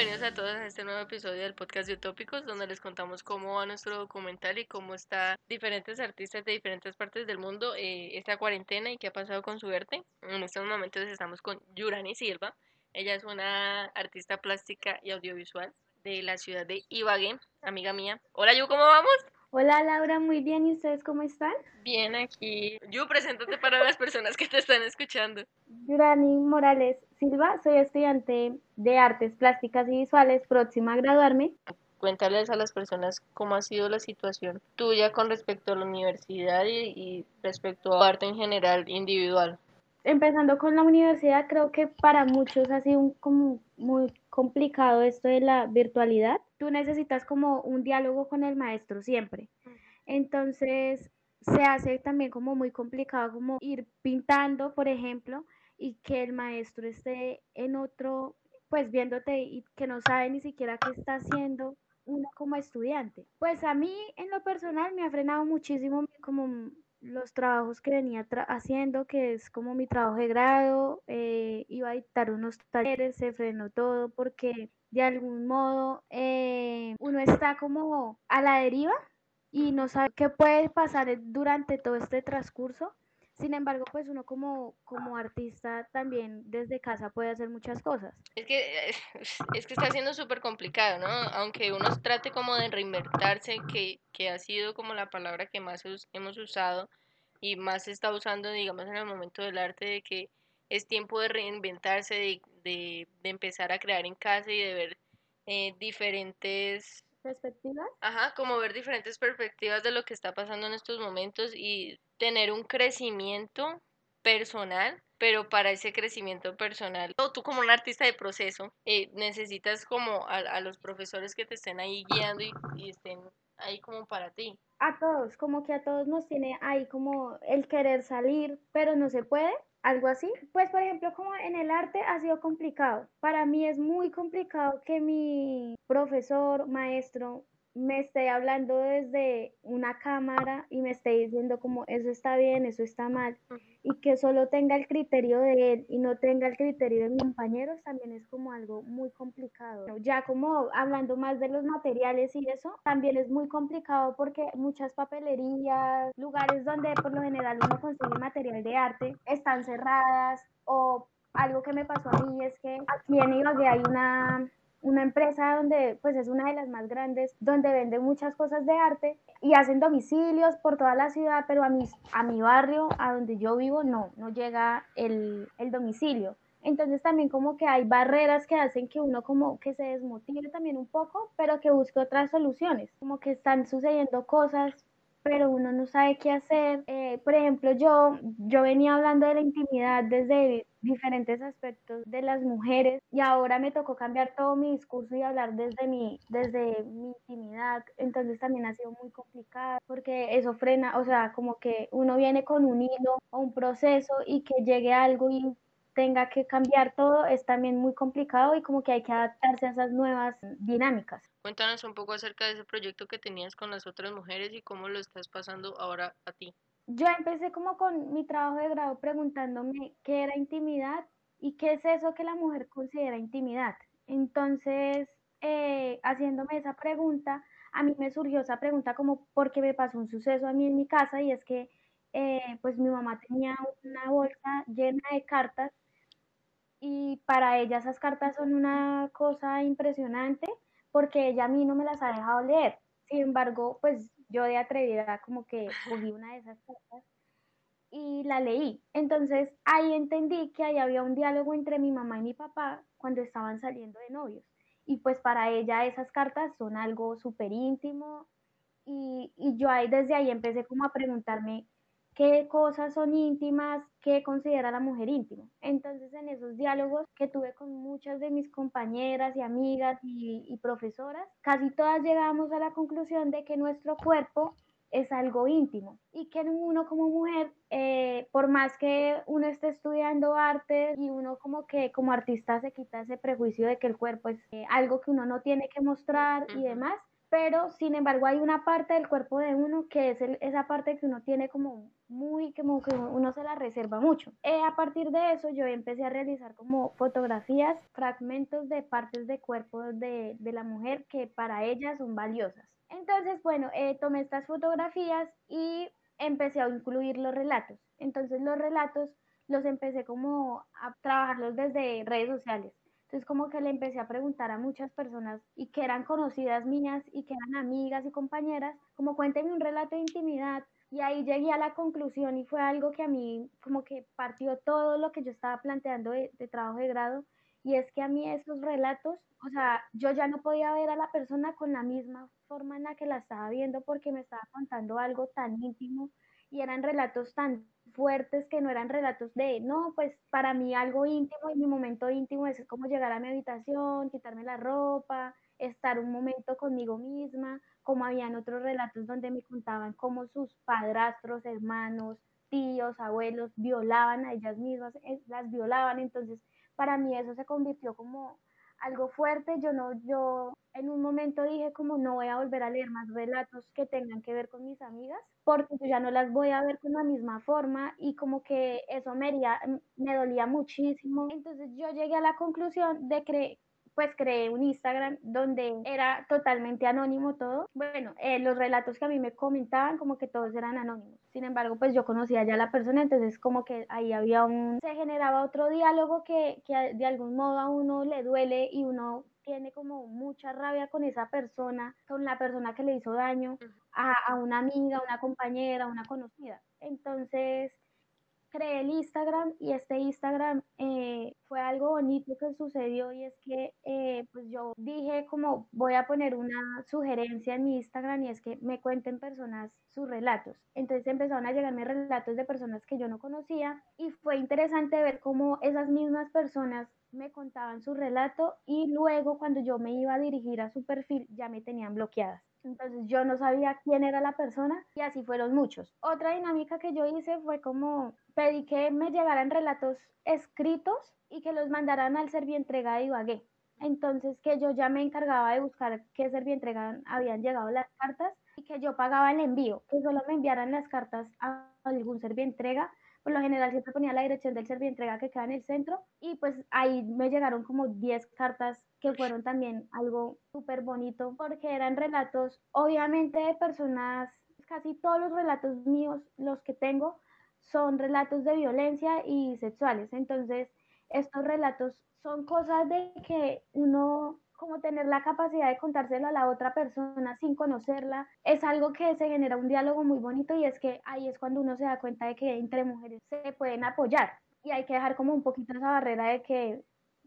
bienvenidos a todos a este nuevo episodio del podcast de Utópicos, donde les contamos cómo va nuestro documental y cómo está diferentes artistas de diferentes partes del mundo eh, esta cuarentena y qué ha pasado con su arte. En estos momentos estamos con Yurani Silva. Ella es una artista plástica y audiovisual de la ciudad de Ibagué, amiga mía. Hola, Yu, ¿cómo vamos? Hola Laura, muy bien. ¿Y ustedes cómo están? Bien, aquí. Yu, preséntate para las personas que te están escuchando. Yurani Morales Silva, soy estudiante de artes plásticas y visuales, próxima a graduarme. Cuéntales a las personas cómo ha sido la situación tuya con respecto a la universidad y, y respecto a arte en general individual empezando con la universidad, creo que para muchos ha sido como muy complicado esto de la virtualidad. Tú necesitas como un diálogo con el maestro siempre. Entonces, se hace también como muy complicado como ir pintando, por ejemplo, y que el maestro esté en otro, pues viéndote y que no sabe ni siquiera qué está haciendo uno como estudiante. Pues a mí en lo personal me ha frenado muchísimo como los trabajos que venía haciendo, que es como mi trabajo de grado, eh, iba a dictar unos talleres, se frenó todo porque de algún modo eh, uno está como a la deriva y no sabe qué puede pasar durante todo este transcurso. Sin embargo, pues uno como, como artista también desde casa puede hacer muchas cosas. Es que, es que está siendo súper complicado, ¿no? Aunque uno trate como de reinventarse, que, que ha sido como la palabra que más hemos usado y más se está usando, digamos, en el momento del arte, de que es tiempo de reinventarse, de, de, de empezar a crear en casa y de ver eh, diferentes perspectivas. Ajá, como ver diferentes perspectivas de lo que está pasando en estos momentos y tener un crecimiento personal, pero para ese crecimiento personal, tú como un artista de proceso, eh, necesitas como a, los profesores que te estén ahí guiando y, y estén ahí como para ti. A todos, como que a todos nos tiene ahí como el querer salir, pero no se puede, algo así. Pues por ejemplo, como en el arte ha sido complicado. Para mí es muy complicado que mi profesor, maestro, me esté hablando desde una cámara y me esté diciendo como eso está bien, eso está mal, y que solo tenga el criterio de él y no tenga el criterio de mis compañeros, también es como algo muy complicado. Ya como hablando más de los materiales y eso, también es muy complicado porque muchas papelerías, lugares donde por lo general uno consigue material de arte, están cerradas o algo que me pasó a mí es que aquí en Ibagué hay una una empresa donde pues es una de las más grandes, donde vende muchas cosas de arte y hacen domicilios por toda la ciudad, pero a mi, a mi barrio, a donde yo vivo, no, no llega el, el domicilio. Entonces también como que hay barreras que hacen que uno como que se desmotive también un poco, pero que busque otras soluciones, como que están sucediendo cosas pero uno no sabe qué hacer. Eh, por ejemplo, yo, yo venía hablando de la intimidad desde diferentes aspectos de las mujeres y ahora me tocó cambiar todo mi discurso y hablar desde mi, desde mi intimidad, entonces también ha sido muy complicado porque eso frena, o sea, como que uno viene con un hilo o un proceso y que llegue algo y tenga que cambiar todo es también muy complicado y como que hay que adaptarse a esas nuevas dinámicas. Cuéntanos un poco acerca de ese proyecto que tenías con las otras mujeres y cómo lo estás pasando ahora a ti. Yo empecé como con mi trabajo de grado preguntándome qué era intimidad y qué es eso que la mujer considera intimidad. Entonces, eh, haciéndome esa pregunta, a mí me surgió esa pregunta como porque me pasó un suceso a mí en mi casa y es que eh, pues mi mamá tenía una bolsa llena de cartas y para ella esas cartas son una cosa impresionante porque ella a mí no me las ha dejado leer. Sin embargo, pues yo de atrevida como que cogí una de esas cartas y la leí. Entonces ahí entendí que ahí había un diálogo entre mi mamá y mi papá cuando estaban saliendo de novios. Y pues para ella esas cartas son algo súper íntimo y, y yo ahí desde ahí empecé como a preguntarme qué cosas son íntimas, qué considera la mujer íntima. Entonces, en esos diálogos que tuve con muchas de mis compañeras y amigas y, profesoras, casi todas llegamos a la conclusión de que nuestro cuerpo es algo íntimo y que uno como mujer, eh, por más que uno esté estudiando arte y uno como que como artista se quita ese prejuicio de que el cuerpo es eh, algo que uno no tiene que mostrar y demás, pero sin embargo hay una parte del cuerpo de uno que es esa parte que uno tiene como muy, como que uno se la reserva mucho. Eh, a partir de eso yo empecé a realizar como fotografías, fragmentos de partes de cuerpo de, de la mujer que para ella son valiosas. Entonces, bueno, eh, tomé estas fotografías y empecé a incluir los relatos. Entonces los relatos los empecé como a trabajarlos desde redes sociales. Entonces como que le empecé a preguntar a muchas personas y que eran conocidas mías y que eran amigas y compañeras, como cuéntenme un relato de intimidad. Y ahí llegué a la conclusión y fue algo que a mí como que partió todo lo que yo estaba planteando de, trabajo de grado. Y es que a mí esos relatos, o sea, yo ya no podía ver a la persona con la misma forma en la que la estaba viendo porque me estaba contando algo tan íntimo y eran relatos tan fuertes que no eran relatos de, no, pues para mí algo íntimo y mi momento íntimo es como llegar a mi habitación, quitarme la ropa, estar un momento conmigo misma, como habían otros relatos donde me contaban cómo sus padrastros, hermanos, tíos, abuelos violaban a ellas mismas, eh, las violaban, entonces para mí eso se convirtió como algo fuerte, yo no, yo en un momento dije como no voy a volver a leer más relatos que tengan que ver con mis amigas, porque yo ya no las voy a ver con la misma forma y como que eso me, me dolía muchísimo. Entonces yo llegué a la conclusión de que pues creé un Instagram donde era totalmente anónimo todo. Bueno, eh, los relatos que a mí me comentaban como que todos eran anónimos. Sin embargo, pues yo conocía ya a la persona, entonces como que ahí había un, se generaba otro diálogo que, que de algún modo a uno le duele y uno tiene como mucha rabia con esa persona, con la persona que le hizo daño, a, a una amiga, una compañera, una conocida. Entonces, creé el Instagram y este Instagram eh, fue algo bonito que sucedió y es que eh, pues yo dije como voy a poner una sugerencia en mi Instagram y es que me cuenten personas sus relatos. Entonces empezaron a llegarme relatos de personas que yo no conocía y fue interesante ver cómo esas mismas personas me contaban su relato y luego cuando yo me iba a dirigir a su perfil ya me tenían bloqueadas. Entonces yo no sabía quién era la persona y así fueron muchos. Otra dinámica que yo hice fue como pedí que me llegaran relatos escritos y que los mandaran al Servientrega de Ibagué. Entonces que yo ya me encargaba de buscar qué Servientrega habían llegado las cartas y que yo pagaba el envío, que solo me enviaran las cartas a algún Servientrega por lo general siempre ponía la dirección del servientrega que queda en el centro y pues ahí me llegaron como 10 cartas que fueron también algo súper bonito porque eran relatos obviamente de personas, casi todos los relatos míos, los que tengo, son relatos de violencia y sexuales. Entonces, estos relatos son cosas de que uno como tener la capacidad de contárselo a la otra persona sin conocerla, es algo que se genera un diálogo muy bonito y es que ahí es cuando uno se da cuenta de que entre mujeres se pueden apoyar y hay que dejar como un poquito esa barrera de que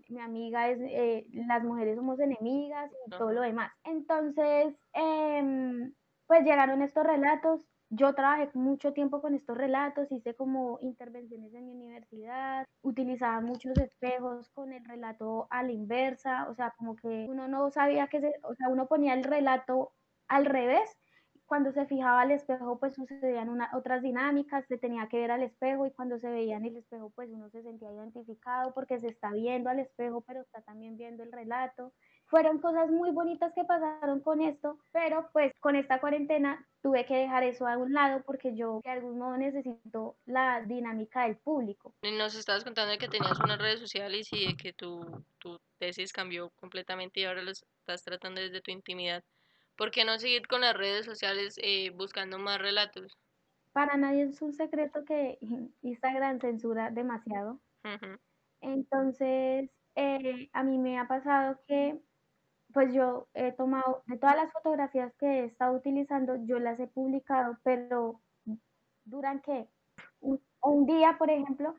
mi amiga es, eh, las mujeres somos enemigas y todo lo demás. Entonces, em, pues llegaron estos relatos, yo trabajé mucho tiempo con estos relatos, hice como intervenciones en mi universidad, utilizaba muchos espejos con el relato a la inversa, o sea, como que uno no sabía que se, o sea, uno ponía el relato al revés, cuando se fijaba al espejo pues sucedían una, otras dinámicas, se tenía que ver al espejo y cuando se veía en el espejo pues uno se sentía identificado porque se está viendo al espejo pero está también viendo el relato fueron cosas muy bonitas que pasaron con esto, pero pues con esta cuarentena tuve que dejar eso a un lado porque yo de algún modo necesito la dinámica del público. Nos estabas contando de que tenías unas redes sociales y de que tu, tu tesis cambió completamente y ahora lo estás tratando desde tu intimidad. ¿Por qué no seguir con las redes sociales eh, buscando más relatos? Para nadie es un secreto que Instagram censura demasiado. Entonces, eh, a mí me ha pasado que pues yo he tomado, de todas las fotografías que he estado utilizando, yo las he publicado, pero duran que un, día, por ejemplo,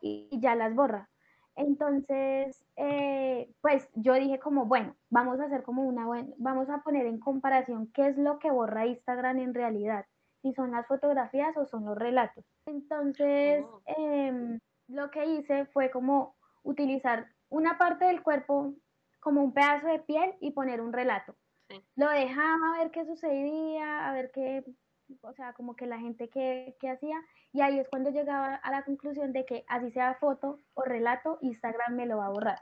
y, ya las borra. Entonces, eh, pues yo dije como, bueno, vamos a hacer como una buena, vamos a poner en comparación qué es lo que borra Instagram en realidad, si son las fotografías o son los relatos. Entonces, oh. em, lo que hice fue como utilizar una parte del cuerpo como un pedazo de piel y poner un relato. Lo dejaba a ver qué sucedía, a ver qué, o sea, como que la gente qué, qué hacía. Y ahí es cuando llegaba a la conclusión de que así sea foto o relato, Instagram me lo va a borrar.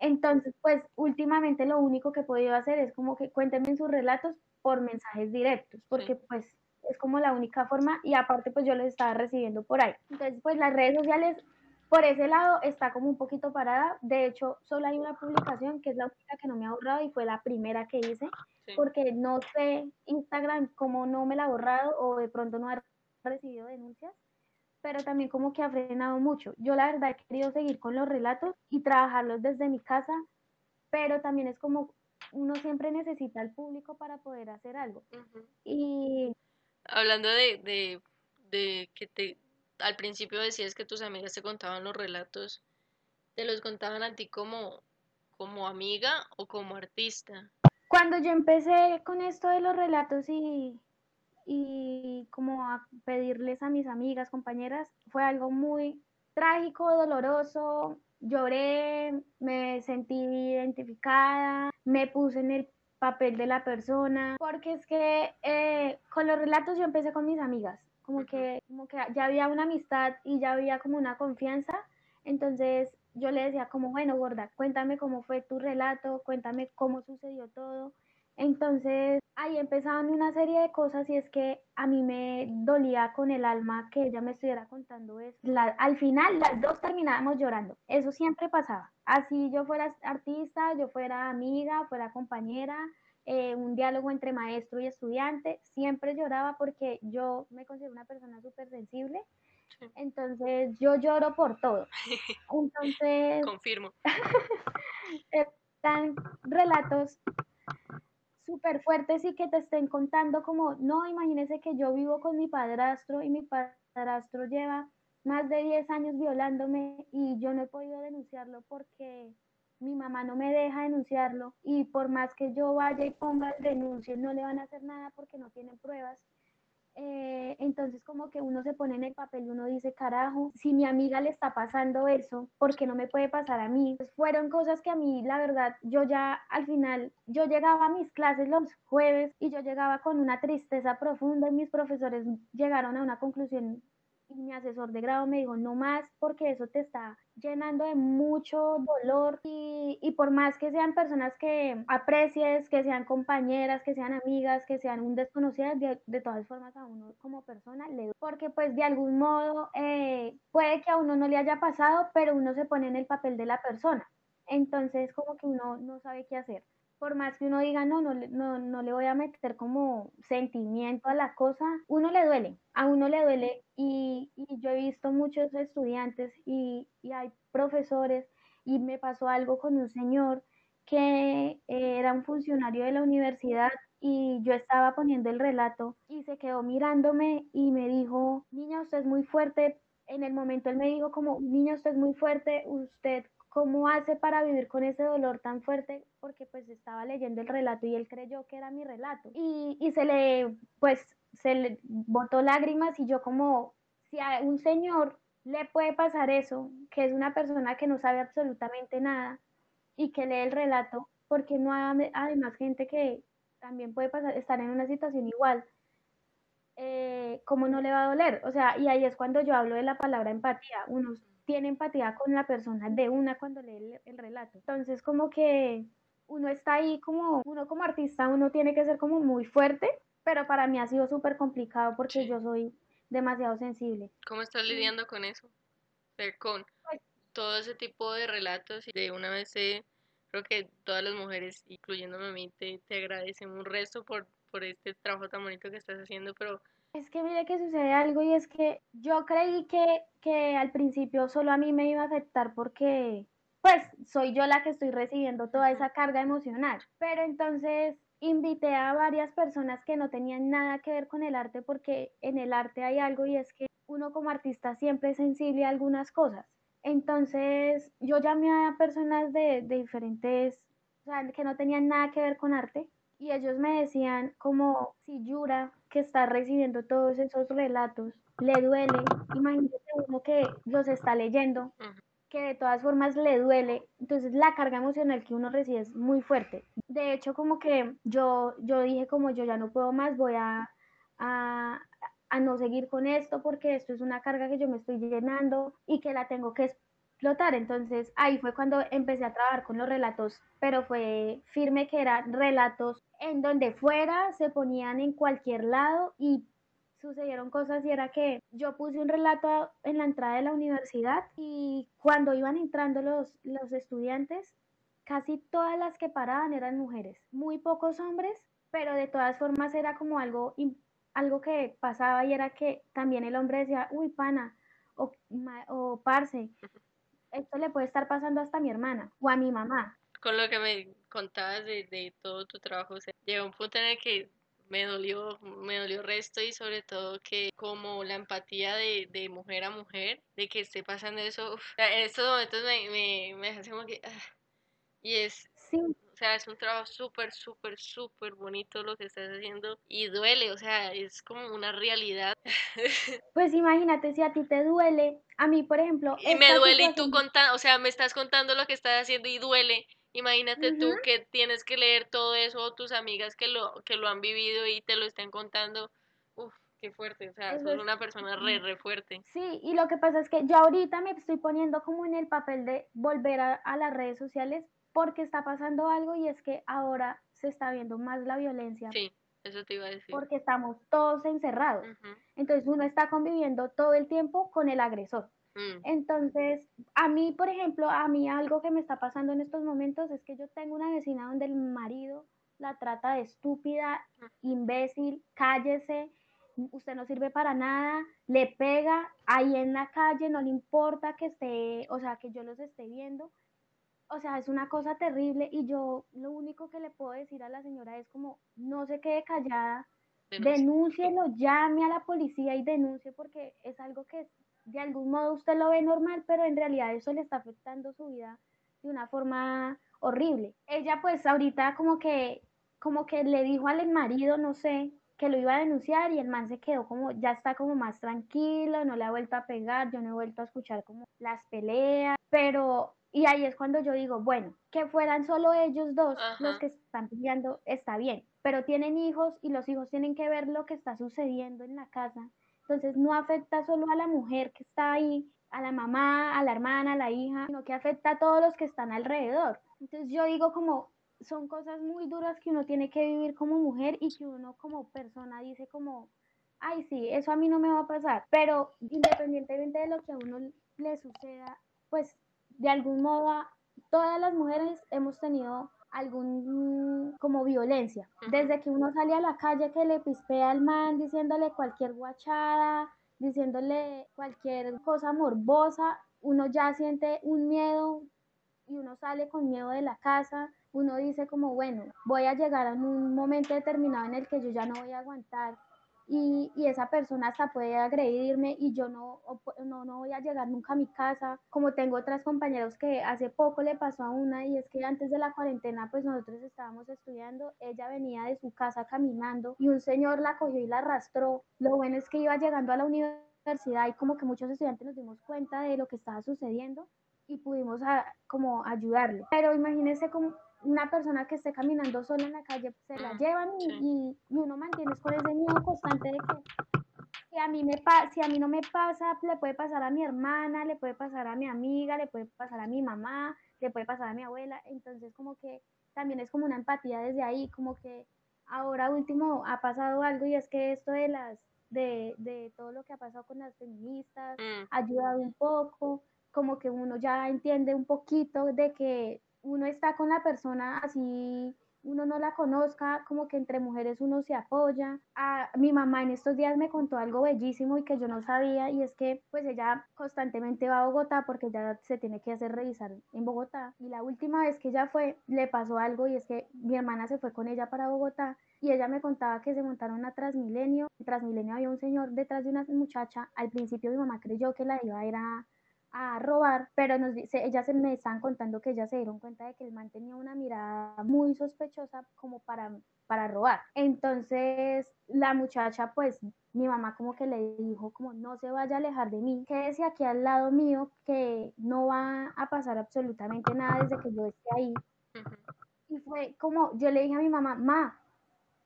Entonces, pues últimamente lo único que he podido hacer es como que cuéntenme sus relatos por mensajes directos, porque pues es como la única forma y aparte pues yo los estaba recibiendo por ahí. Entonces, pues las redes sociales por ese lado está como un poquito parada. De hecho, solo hay una publicación que es la única que no me ha borrado y fue la primera que hice, porque no sé Instagram cómo no me la ha borrado o de pronto no ha recibido denuncias, pero también como que ha frenado mucho. Yo la verdad he querido seguir con los relatos y trabajarlos desde mi casa, pero también es como uno siempre necesita al público para poder hacer algo. Y hablando de, de, de que te al principio decías que tus amigas te contaban los relatos, ¿te los contaban a ti como, como amiga o como artista? Cuando yo empecé con esto de los relatos y, y como a pedirles a mis amigas, compañeras, fue algo muy trágico, doloroso. Lloré, me sentí identificada, me puse en el papel de la persona, porque es que eh, con los relatos yo empecé con mis amigas como que, como que ya había una amistad y ya había como una confianza. Entonces yo le decía como, bueno, gorda, cuéntame cómo fue tu relato, cuéntame cómo sucedió todo. Entonces ahí empezaban una serie de cosas y es que a mí me dolía con el alma que ella me estuviera contando eso. al final las dos terminábamos llorando. Eso siempre pasaba. Así yo fuera artista, yo fuera amiga, fuera compañera, eh, un diálogo entre maestro y estudiante, siempre lloraba porque yo me considero una persona súper sensible, entonces yo lloro por todo. Entonces... Confirmo. están relatos súper fuertes y que te estén contando como, no, imagínese que yo vivo con mi padrastro y mi padrastro lleva más de 10 años violándome y yo no he podido denunciarlo porque mi mamá no me deja denunciarlo y por más que yo vaya y ponga el denuncio, no le van a hacer nada porque no tienen pruebas. Eh, entonces como que uno se pone en el papel y uno dice, carajo, si mi amiga le está pasando eso, ¿por qué no me puede pasar a mí? Pues fueron cosas que a mí, la verdad, yo ya al final, yo llegaba a mis clases los jueves y yo llegaba con una tristeza profunda y mis profesores llegaron a una conclusión mi asesor de grado me dijo, no más porque eso te está llenando de mucho dolor y, y, por más que sean personas que aprecies, que sean compañeras, que sean amigas, que sean un desconocidas, de, de todas formas a uno como persona le porque pues de algún modo eh, puede que a uno no le haya pasado, pero uno se pone en el papel de la persona. Entonces como que uno no sabe qué hacer por más que uno diga, no, no, no, no le voy a meter como sentimiento a la cosa, uno le duele, a uno le duele y, yo he visto muchos estudiantes y, y, hay profesores y me pasó algo con un señor que era un funcionario de la universidad y yo estaba poniendo el relato y se quedó mirándome y me dijo, niña, usted es muy fuerte. En el momento él me dijo como, niña, usted es muy fuerte, usted ¿Cómo hace para vivir con ese dolor tan fuerte? Porque pues estaba leyendo el relato y él creyó que era mi relato. Y, y se le, pues, se le botó lágrimas y yo como, si a un señor le puede pasar eso, que es una persona que no sabe absolutamente nada y que lee el relato, porque no hay además gente que también puede pasar, estar en una situación igual, eh, ¿cómo no le va a doler? O sea, y ahí es cuando yo hablo de la palabra empatía. Unos tiene empatía con la persona de una cuando lee el, relato. Entonces, como que uno está ahí como, uno como artista, uno tiene que ser como muy fuerte, pero para mí ha sido súper complicado porque yo soy demasiado sensible. ¿Cómo estás lidiando con eso? con pues todo ese tipo de relatos y de una vez creo que todas las mujeres, incluyéndome a mí, te, te agradecen un resto por, por este trabajo tan bonito que estás haciendo, pero es que mire que sucede algo y es que yo creí que, que al principio solo a mí me iba a afectar porque pues soy yo la que estoy recibiendo toda esa carga emocional. Pero entonces invité a varias personas que no tenían nada que ver con el arte porque en el arte hay algo y es que uno como artista siempre es sensible a algunas cosas. Entonces yo llamé a personas de, de diferentes, o sea, que no tenían nada que ver con arte y ellos me decían como si Yura que está recibiendo todos esos relatos le duele, imagínate uno que los está leyendo, que de todas formas le duele, entonces la carga emocional que uno recibe es muy fuerte. De hecho, como que yo, yo dije como yo ya no puedo más, voy a, a, a no seguir con esto porque esto es una carga que yo me estoy llenando y que la tengo que explotar. Entonces ahí fue cuando empecé a trabajar con los relatos, pero fue firme que eran relatos en donde fuera, se ponían en cualquier lado y sucedieron cosas y era que yo puse un relato en la entrada de la universidad y cuando iban entrando los, los estudiantes, casi todas las que paraban eran mujeres, muy pocos hombres, pero de todas formas era como algo, algo que pasaba y era que también el hombre decía, uy, pana, o, o parce, esto le puede estar pasando hasta a mi hermana o a mi mamá. Con lo que me contabas de, de todo tu trabajo, o sea, llegó un punto en el que me dolió, me dolió resto y sobre todo que como la empatía de, de mujer a mujer, de que esté pasando eso, en estos momentos me, me, me hace como que... Ah, y es... Sí. O sea, es un trabajo súper, súper, súper bonito lo que estás haciendo y duele, o sea, es como una realidad. Pues imagínate, si a ti te duele, a mí, por ejemplo... Y me duele y tú contando, o sea, me estás contando lo que estás haciendo y duele Imagínate tú que tienes que leer todo eso o tus amigas que lo, que lo han vivido y te lo estén contando. Uf, qué fuerte, o sea, sos una persona re, re fuerte. Sí, y lo que pasa es que yo ahorita me estoy poniendo como en el papel de volver a, las redes sociales porque está pasando algo y es que ahora se está viendo más la violencia. Sí, eso te iba a decir. Porque estamos todos encerrados. Entonces uno está conviviendo todo el tiempo con el agresor. Mm. Entonces, a mí, por ejemplo, a mí algo que me está pasando en estos momentos es que yo tengo una vecina donde el marido la trata de estúpida, mm. imbécil, cállese, usted no sirve para nada, le pega ahí en la calle, no le importa que esté, o sea, que yo los esté viendo. O sea, es una cosa terrible y yo lo único que le puedo decir a la señora es como, no se quede callada, denúncielo, llame a la policía y denuncie porque es algo que de algún modo usted lo ve normal, pero en realidad eso le está afectando su vida de una forma horrible. Ella pues ahorita como que, como que le dijo al marido, no sé, que lo iba a denunciar y el man se quedó como, ya está como más tranquilo, no le ha vuelto a pegar, yo no he vuelto a escuchar como las peleas, pero, y ahí es cuando yo digo, bueno, que fueran solo ellos dos los que están peleando, está bien, pero tienen hijos y los hijos tienen que ver lo que está sucediendo en la casa entonces no afecta solo a la mujer que está ahí, a la mamá, a la hermana, a la hija, sino que afecta a todos los que están alrededor. Entonces yo digo como son cosas muy duras que uno tiene que vivir como mujer y que uno como persona dice como, ay sí, eso a mí no me va a pasar, pero independientemente de lo que a uno le suceda, pues de algún modo todas las mujeres hemos tenido algún como violencia. Desde que uno sale a la calle que le pispea al man diciéndole cualquier guachada, diciéndole cualquier cosa morbosa, uno ya siente un miedo y uno sale con miedo de la casa, uno dice como, bueno, voy a llegar a un momento determinado en el que yo ya no voy a aguantar y, y, esa persona hasta puede agredirme y yo no, no, no voy a llegar nunca a mi casa, como tengo otras compañeros que hace poco le pasó a una y es que antes de la cuarentena pues nosotros estábamos estudiando, ella venía de su casa caminando y un señor la cogió y la arrastró, lo bueno es que iba llegando a la universidad y como que muchos estudiantes nos dimos cuenta de lo que estaba sucediendo y pudimos a, como ayudarle, pero imagínense como una persona que esté caminando sola en la calle se la llevan y, y, uno mantiene con ese miedo constante de que si a, mí me si a mí no me pasa, le puede pasar a mi hermana, le puede pasar a mi amiga, le puede pasar a mi mamá, le puede pasar a mi abuela. Entonces como que también es como una empatía desde ahí, como que ahora último ha pasado algo y es que esto de las de, de todo lo que ha pasado con las feministas mm. ha ayudado un poco, como que uno ya entiende un poquito de que uno está con la persona así uno no la conozca, como que entre mujeres uno se apoya. A, mi mamá en estos días me contó algo bellísimo y que yo no sabía y es que pues ella constantemente va a Bogotá porque ya se tiene que hacer revisar en Bogotá y la última vez que ella fue le pasó algo y es que mi hermana se fue con ella para Bogotá y ella me contaba que se montaron a Transmilenio. En Transmilenio había un señor detrás de una muchacha. Al principio mi mamá creyó que la iba a ir a, a robar, pero nos dice, ellas se me estaban contando que ellas se dieron cuenta de que el man tenía una mirada muy sospechosa como para, para robar. Entonces la muchacha, pues mi mamá como que le dijo como no se vaya a alejar de mí, quédese aquí al lado mío que no va a pasar absolutamente nada desde que yo esté ahí. Y fue como, yo le dije a mi mamá, ma,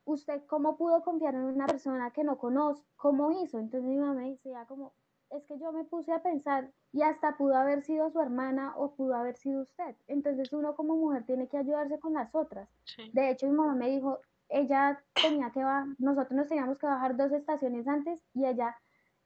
¿usted cómo pudo confiar en una persona que no conoce? ¿Cómo hizo? Entonces mi mamá me decía como, es que yo me puse a pensar y hasta pudo haber sido su hermana o pudo haber sido usted. Entonces uno como mujer tiene que ayudarse con las otras. De hecho, mi mamá me dijo, ella tenía que bajar, nosotros nos teníamos que bajar dos estaciones antes y ella,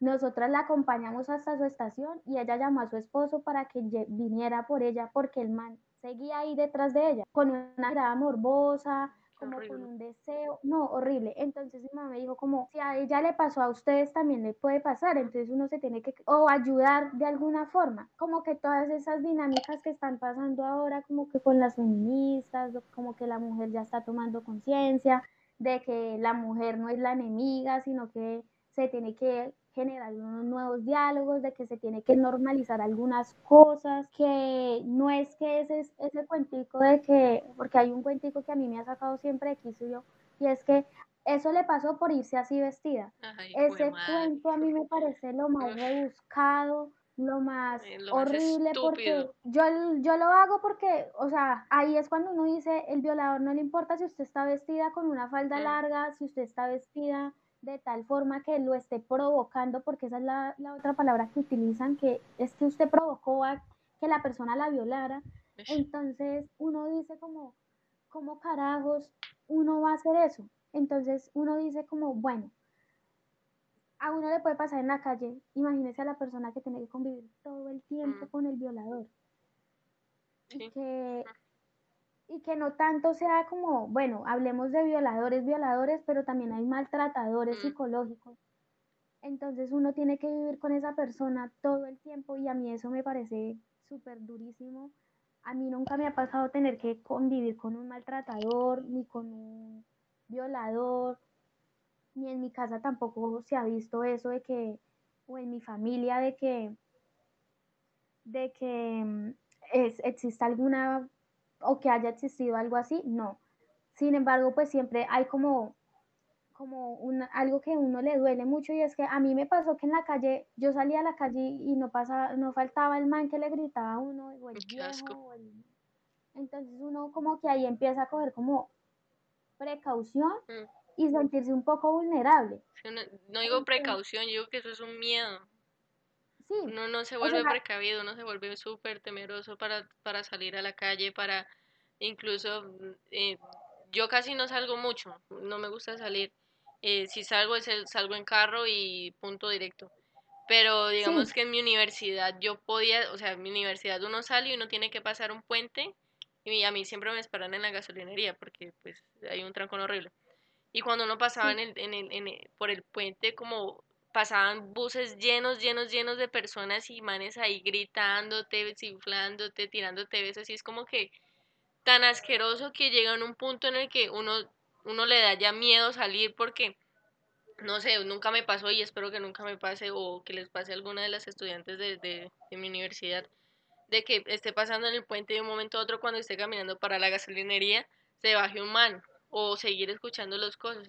nosotras la acompañamos hasta su estación y ella llamó a su esposo para que viniera por ella porque el man seguía ahí detrás de ella con una mirada morbosa, como con un deseo, no, horrible. Entonces mi mamá me dijo como, si a ella le pasó a ustedes también le puede pasar, entonces uno se tiene que, o ayudar de alguna forma, como que todas esas dinámicas que están pasando ahora, como que con las feministas, como que la mujer ya está tomando conciencia de que la mujer no es la enemiga, sino que se tiene que generar unos nuevos diálogos, de que se tiene que normalizar algunas cosas, que no es que ese, ese cuentico de que, porque hay un cuentico que a mí me ha sacado siempre de quiso yo, y es que eso le pasó por irse así vestida. ese cuento a mí me parece lo más rebuscado, lo más horrible, porque yo, yo lo hago porque, o sea, ahí es cuando uno dice, el violador no le importa si usted está vestida con una falda mm. larga, si usted está vestida de tal forma que lo esté provocando, porque esa es la, otra palabra que utilizan, que es que usted provocó a que la persona la violara. Entonces uno dice como, ¿cómo carajos uno va a hacer eso? Entonces uno dice como, bueno, a uno le puede pasar en la calle, imagínese a la persona que tiene que convivir todo el tiempo mm. con el violador. Que y que no tanto sea como, bueno, hablemos de violadores, violadores, pero también hay maltratadores mm. psicológicos. Entonces uno tiene que vivir con esa persona todo el tiempo y a mí eso me parece súper durísimo. A mí nunca me ha pasado tener que convivir con un maltratador, ni con un violador, ni en mi casa tampoco se ha visto eso de que, o en mi familia, de que, de que mm, es, exista alguna o que haya existido algo así, no. Sin embargo, pues siempre hay como, como algo que a uno le duele mucho y es que a mí me pasó que en la calle, yo salía a la calle y no pasaba, no faltaba el man que le gritaba a uno, o el viejo, entonces uno como que ahí empieza a coger como precaución mm. y sentirse un poco vulnerable. No, digo precaución, yo digo que eso es un miedo. Uno no se vuelve precavido, uno se vuelve súper temeroso para, para salir a la calle, para incluso, eh, yo casi no salgo mucho, no me gusta salir. Eh, si salgo, es el, salgo en carro y punto directo. Pero digamos que en mi universidad yo podía, o sea, en mi universidad uno sale y uno tiene que pasar un puente y a mí siempre me esperan en la gasolinería porque pues hay un trancón horrible. Y cuando uno pasaba en el, en el, en el, por el puente como pasaban buses llenos, llenos, llenos de personas y manes ahí gritándote, ciflándote, tirándote besos, y es como que tan asqueroso que llega en un punto en el que uno, uno le da ya miedo salir porque, no sé, nunca me pasó y espero que nunca me pase o que les pase a alguna de las estudiantes de, de, mi universidad, de que esté pasando en el puente de un momento a otro cuando esté caminando para la gasolinería, se baje un man o seguir escuchando los cosas.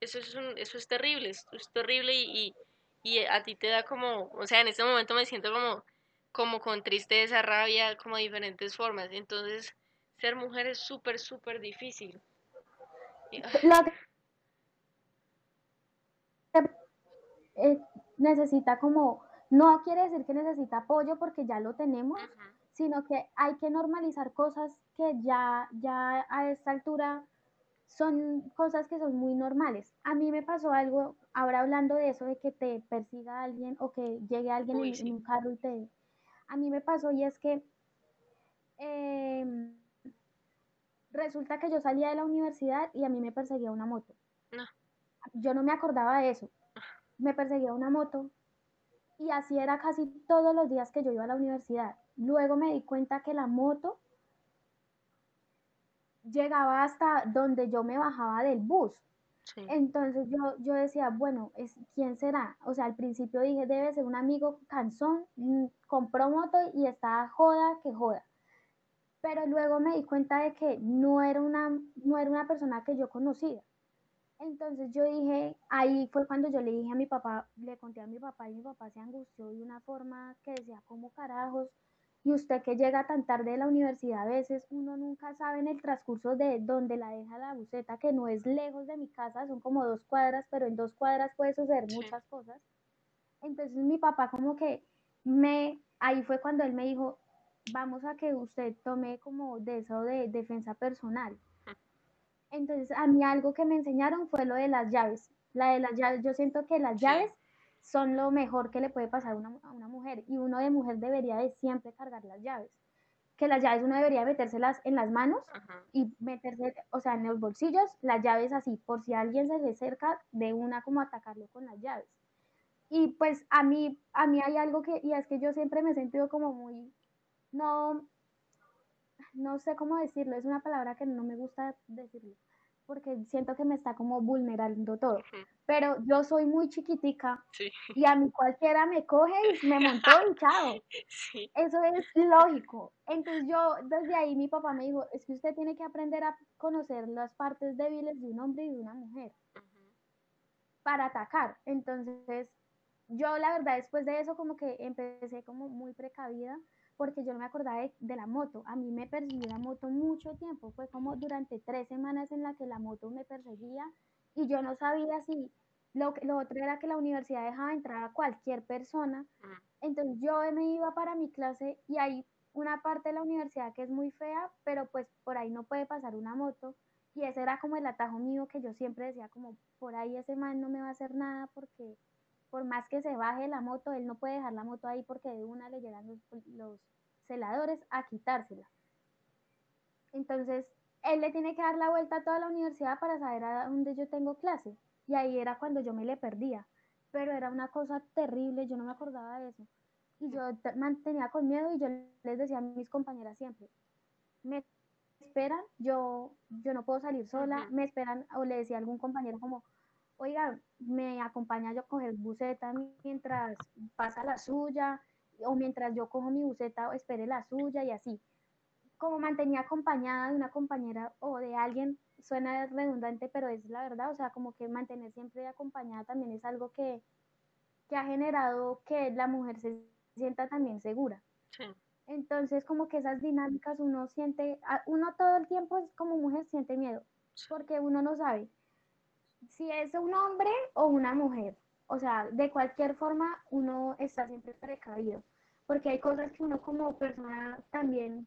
Eso es, un, eso es terrible, es terrible y, y, a ti te da como, o sea, en este momento me siento como, como con tristeza, rabia, como diferentes formas. Entonces, ser mujer es súper, súper difícil. Eh, necesita como, no quiere decir que necesita apoyo porque ya lo tenemos, sino que hay que normalizar cosas que ya, ya a esta altura son cosas que son muy normales. A mí me pasó algo, ahora hablando de eso, de que te persiga alguien o que llegue alguien en, un carro y te... A mí me pasó y es que em, resulta que yo salía de la universidad y a mí me perseguía una moto. Yo no me acordaba de eso. Me perseguía una moto y así era casi todos los días que yo iba a la universidad. Luego me di cuenta que la moto llegaba hasta donde yo me bajaba del bus. Entonces yo, yo decía, bueno, es, ¿quién será? O sea, al principio dije, debe ser un amigo cansón, mm, compró moto y está joda que joda. Pero luego me di cuenta de que no era una, no era una persona que yo conocía. Entonces yo dije, ahí fue cuando yo le dije a mi papá, le conté a mi papá y mi papá se angustió de una forma que decía, ¿cómo carajos? Y usted que llega tan tarde de la universidad, a veces uno nunca sabe en el transcurso de dónde la deja la buceta, que no es lejos de mi casa, son como dos cuadras, pero en dos cuadras puede suceder muchas cosas. Entonces mi papá como que me, ahí fue cuando él me dijo, vamos a que usted tome como de eso de defensa personal. Entonces a mí algo que me enseñaron fue lo de las llaves. La de las llaves, yo siento que las llaves son lo mejor que le puede pasar a una, a una mujer y uno de mujer debería de siempre cargar las llaves que las llaves uno debería metérselas en las manos y meterse, o sea, en los bolsillos, las llaves así, por si alguien se le acerca, de una como atacarlo con las llaves. Y pues a mí, a mí hay algo que, y es que yo siempre me he sentido como muy, no, no sé cómo decirlo, es una palabra que no me gusta decirlo, porque siento que me está como vulnerando todo. Pero yo soy muy chiquitica y a mí cualquiera me coge y me montó y chao. Eso es lógico. Entonces yo, desde ahí mi papá me dijo, es que usted tiene que aprender a conocer las partes débiles de un hombre y de una mujer para atacar. Entonces yo la verdad después de eso como que empecé como muy precavida porque yo no me acordaba de, la moto. A mí me persiguió la moto mucho tiempo. Fue como durante tres semanas en la que la moto me perseguía y yo no sabía si lo, lo otro era que la universidad dejaba entrar a cualquier persona. Entonces yo me iba para mi clase y hay una parte de la universidad que es muy fea, pero pues por ahí no puede pasar una moto. Y ese era como el atajo mío que yo siempre decía como por ahí ese man no me va a hacer nada porque por más que se baje la moto, él no puede dejar la moto ahí porque de una le llegan los, celadores a quitársela. Entonces, él le tiene que dar la vuelta a toda la universidad para saber a dónde yo tengo clase. Y ahí era cuando yo me le perdía. Pero era una cosa terrible, yo no me acordaba de eso. Y yo mantenía con miedo y yo les decía a mis compañeras siempre, me esperan, yo, yo no puedo salir sola, me esperan, o le decía a algún compañero como, oiga, me acompaña yo a coger buseta mientras pasa la suya, o mientras yo cojo mi buseta, espere la suya y así. Como mantenía acompañada de una compañera o de alguien, suena redundante, pero es la verdad, o sea, como que mantener siempre acompañada también es algo que, que ha generado que la mujer se sienta también segura. Entonces, como que esas dinámicas uno siente, uno todo el tiempo como mujer siente miedo, porque uno no sabe si es un hombre o una mujer. O sea, de cualquier forma uno está siempre precavido, porque hay cosas que uno como persona también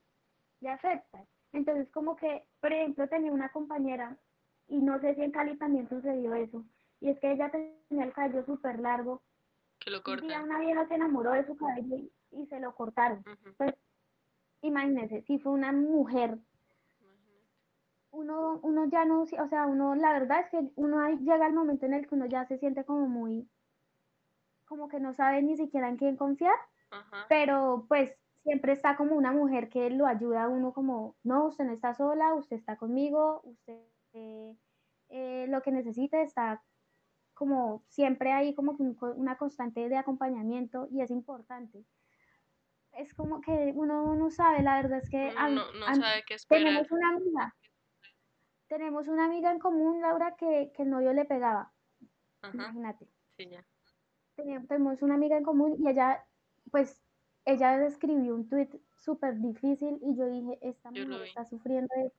le afectan. Entonces, como que, por ejemplo, tenía una compañera, y no sé si en Cali también sucedió eso, y es que ella tenía el cabello súper largo. Que lo Y una vieja se enamoró de su cabello y, se lo cortaron. Pues, imagínense, si fue una mujer uno, uno ya no, o sea, uno, la verdad es que uno llega al momento en el que uno ya se siente como muy, como que no sabe ni siquiera en quién confiar, pero pues siempre está como una mujer que lo ayuda a uno como, no, usted no está sola, usted está conmigo, usted eh, lo que necesite está como siempre ahí como una constante de acompañamiento y es importante. Es como que uno no sabe, la verdad es que no, sabe qué esperar. tenemos una amiga tenemos una amiga en común, Laura, que, el novio le pegaba. Imagínate. Sí, ya. Tenemos una amiga en común y ella, pues, ella escribió un tweet súper difícil y yo dije, esta mujer está sufriendo de...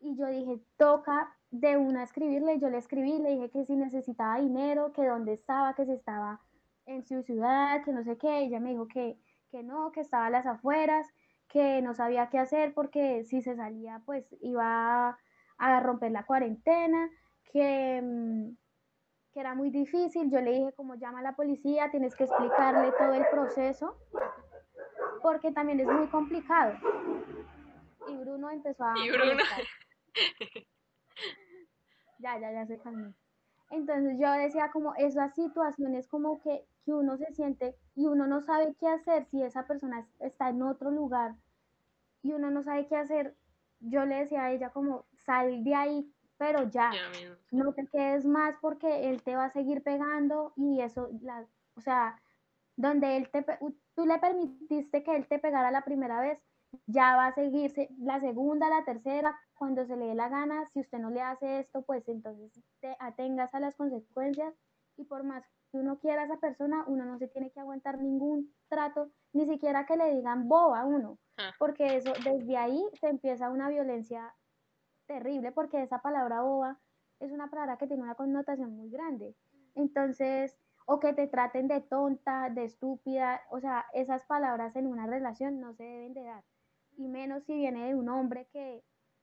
Y yo dije, toca de una escribirle. Yo le escribí, le dije que si necesitaba dinero, que dónde estaba, que si estaba en su ciudad, que no sé qué. Ella me dijo que, que no, que estaba a las afueras, que no sabía qué hacer porque si se salía, pues iba a romper la cuarentena, que, mm, que era muy difícil. Yo le dije, como llama a la policía, tienes que explicarle todo el proceso, porque también es muy complicado. Y Bruno empezó a... Y Bruno. ya, ya, ya se calmó. Entonces yo decía como esas situaciones como que, que uno se siente y uno no sabe qué hacer si esa persona está en otro lugar y uno no sabe qué hacer. Yo le decía a ella como, sal de ahí, pero ya, no te quedes más porque él te va a seguir pegando y eso, la, o sea, donde él te, tú le permitiste que él te pegara la primera vez, ya va a seguirse la segunda, la tercera, cuando se le dé la gana, si usted no le hace esto, pues entonces te atengas a las consecuencias y por más que uno quiera a esa persona, uno no se tiene que aguantar ningún trato, ni siquiera que le digan boba a uno, ah. porque eso desde ahí se empieza una violencia terrible porque esa palabra boba es una palabra que tiene una connotación muy grande. Entonces, o que te traten de tonta, de estúpida, o sea, esas palabras en una relación no se deben de dar, y menos si viene de un hombre que,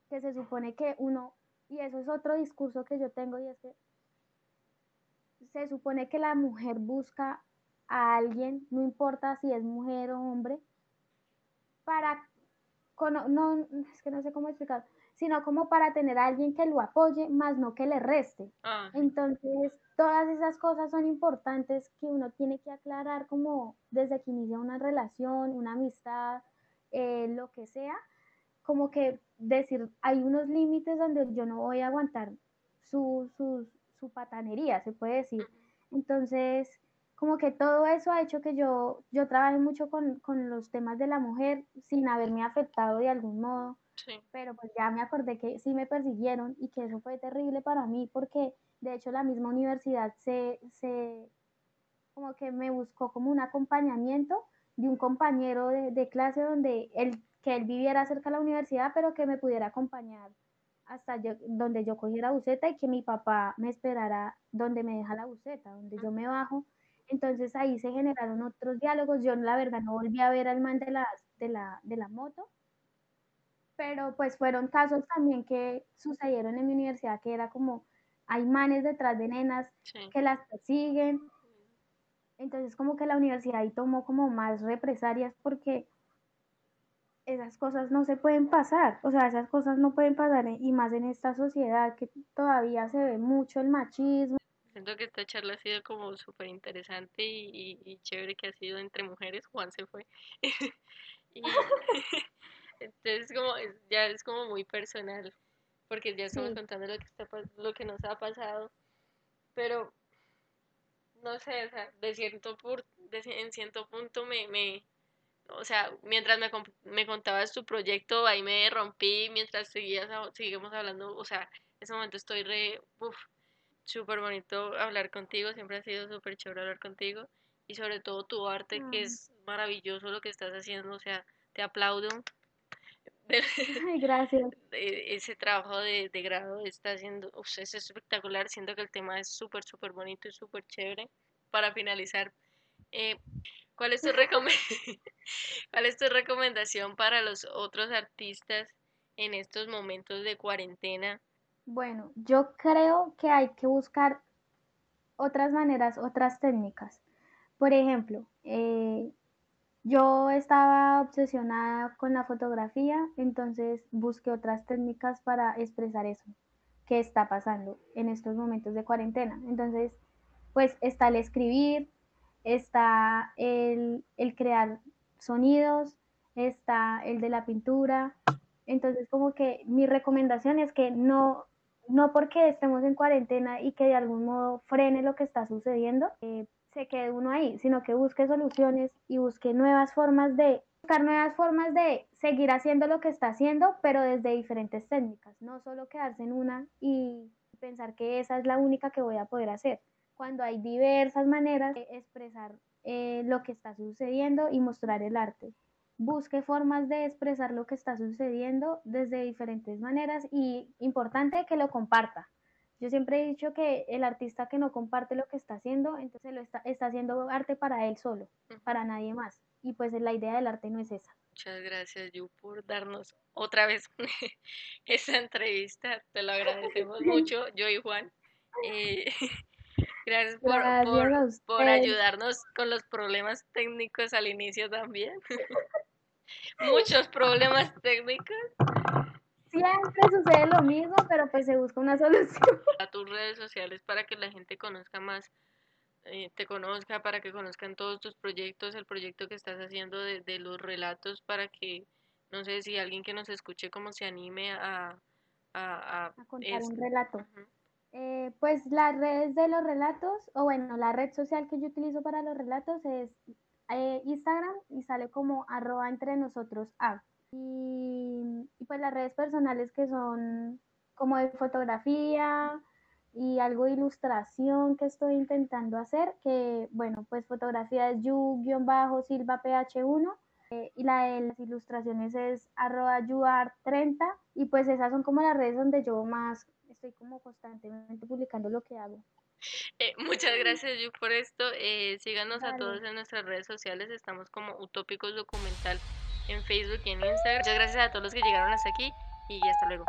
que se supone que uno, y eso es otro discurso que yo tengo, y es que se supone que la mujer busca a alguien, no importa si es mujer o hombre, para, no, es que no sé cómo explicar, sino como para tener a alguien que lo apoye, más no que le reste. Ah, Entonces, todas esas cosas son importantes que uno tiene que aclarar como desde que inicia una relación, una amistad, eh, lo que sea, como que decir, hay unos límites donde yo no voy a aguantar su, su, su patanería, se puede decir. Entonces, como que todo eso ha hecho que yo, yo trabaje mucho con, con los temas de la mujer sin haberme afectado de algún modo. Pero pues ya me acordé que sí me persiguieron y que eso fue terrible para mí porque de hecho la misma universidad se, se como que me buscó como un acompañamiento de un compañero de, de clase donde él, que él viviera cerca de la universidad, pero que me pudiera acompañar hasta yo, donde yo cogiera buseta y que mi papá me esperara donde me deja la buseta, donde yo me bajo. Entonces ahí se generaron otros diálogos. Yo la verdad no volví a ver al man de la, de la, de la moto, pero pues fueron casos también que sucedieron en mi universidad que era como hay manes detrás de nenas Sí. que las persiguen. Entonces como que la universidad ahí tomó como más represalias porque esas cosas no se pueden pasar, o sea, esas cosas no pueden pasar y más en esta sociedad que todavía se ve mucho el machismo. Siento que esta charla ha sido como súper interesante y, y- y chévere que ha sido entre mujeres. Juan se fue. Y entonces como ya es como muy personal, porque ya estamos Sí, contando lo que está, lo que nos ha pasado, pero no sé, o sea, de cierto pur- de en cierto punto me, me, o sea, mientras me, me contabas tu proyecto, ahí me rompí, mientras seguías, seguimos hablando, o sea, en ese momento estoy re, uf, súper bonito hablar contigo, siempre ha sido súper chévere hablar contigo, y sobre todo tu arte, que es maravilloso lo que estás haciendo, o sea, te aplaudo de- ay, gracias. de ese trabajo de, de grado está haciendo, uf, es espectacular, siento que el tema es súper, súper bonito y súper chévere. Para finalizar, eh, ¿cuál es tu ¿cuál es tu recomendación para los otros artistas en estos momentos de cuarentena? Bueno, yo creo que hay que buscar otras maneras, otras técnicas. Por ejemplo, eh, yo estaba obsesionada con la fotografía, entonces busqué otras técnicas para expresar eso que está pasando en estos momentos de cuarentena. Entonces, pues está el escribir, está el, el crear sonidos, está el de la pintura. Entonces, como que mi recomendación es que no, no porque estemos en cuarentena y que de algún modo frene lo que está sucediendo, eh, se quede uno ahí, sino que busque soluciones y busque nuevas formas de buscar nuevas formas de seguir haciendo lo que está haciendo, pero desde diferentes técnicas, no solo quedarse en una y pensar que esa es la única que voy a poder hacer, cuando hay diversas maneras de expresar eh, lo que está sucediendo y mostrar el arte. Busque formas de expresar lo que está sucediendo desde diferentes maneras y importante que lo comparta. Yo siempre he dicho que el artista que no comparte lo que está haciendo, entonces lo está, está haciendo arte para él solo, para nadie más. Y pues la idea del arte no es esa. Muchas gracias, Yu, por darnos otra vez esta entrevista. Te lo agradecemos mucho, yo y Juan. Eh, gracias por, Gracias por, por ayudarnos con los problemas técnicos al inicio también. Muchos problemas técnicos. Siempre sucede lo mismo, pero pues se busca una solución. A tus redes sociales para que la gente conozca más, eh, te conozca, para que conozcan todos tus proyectos, el proyecto que estás haciendo de, de los relatos, para que, no sé, si alguien que nos escuche como se anime a... a, a A contar un relato. Ujú. Eh, pues las redes de los relatos, o bueno, la red social que yo utilizo para los relatos es eh, Instagram y sale como arroba entre nosotros a. Y, y pues las redes personales que son como de fotografía y algo de ilustración que estoy intentando hacer, que bueno, pues fotografía es yu-silva ph1 eh, y la de las ilustraciones es arroba yuart30 y pues esas son como las redes donde yo más estoy como constantemente publicando lo que hago. Eh, muchas gracias, Yu, por esto. Eh, síganos a todos en nuestras redes sociales. Estamos como Utópicos Documental en Facebook y en Instagram. Muchas gracias a todos los que llegaron hasta aquí y hasta luego.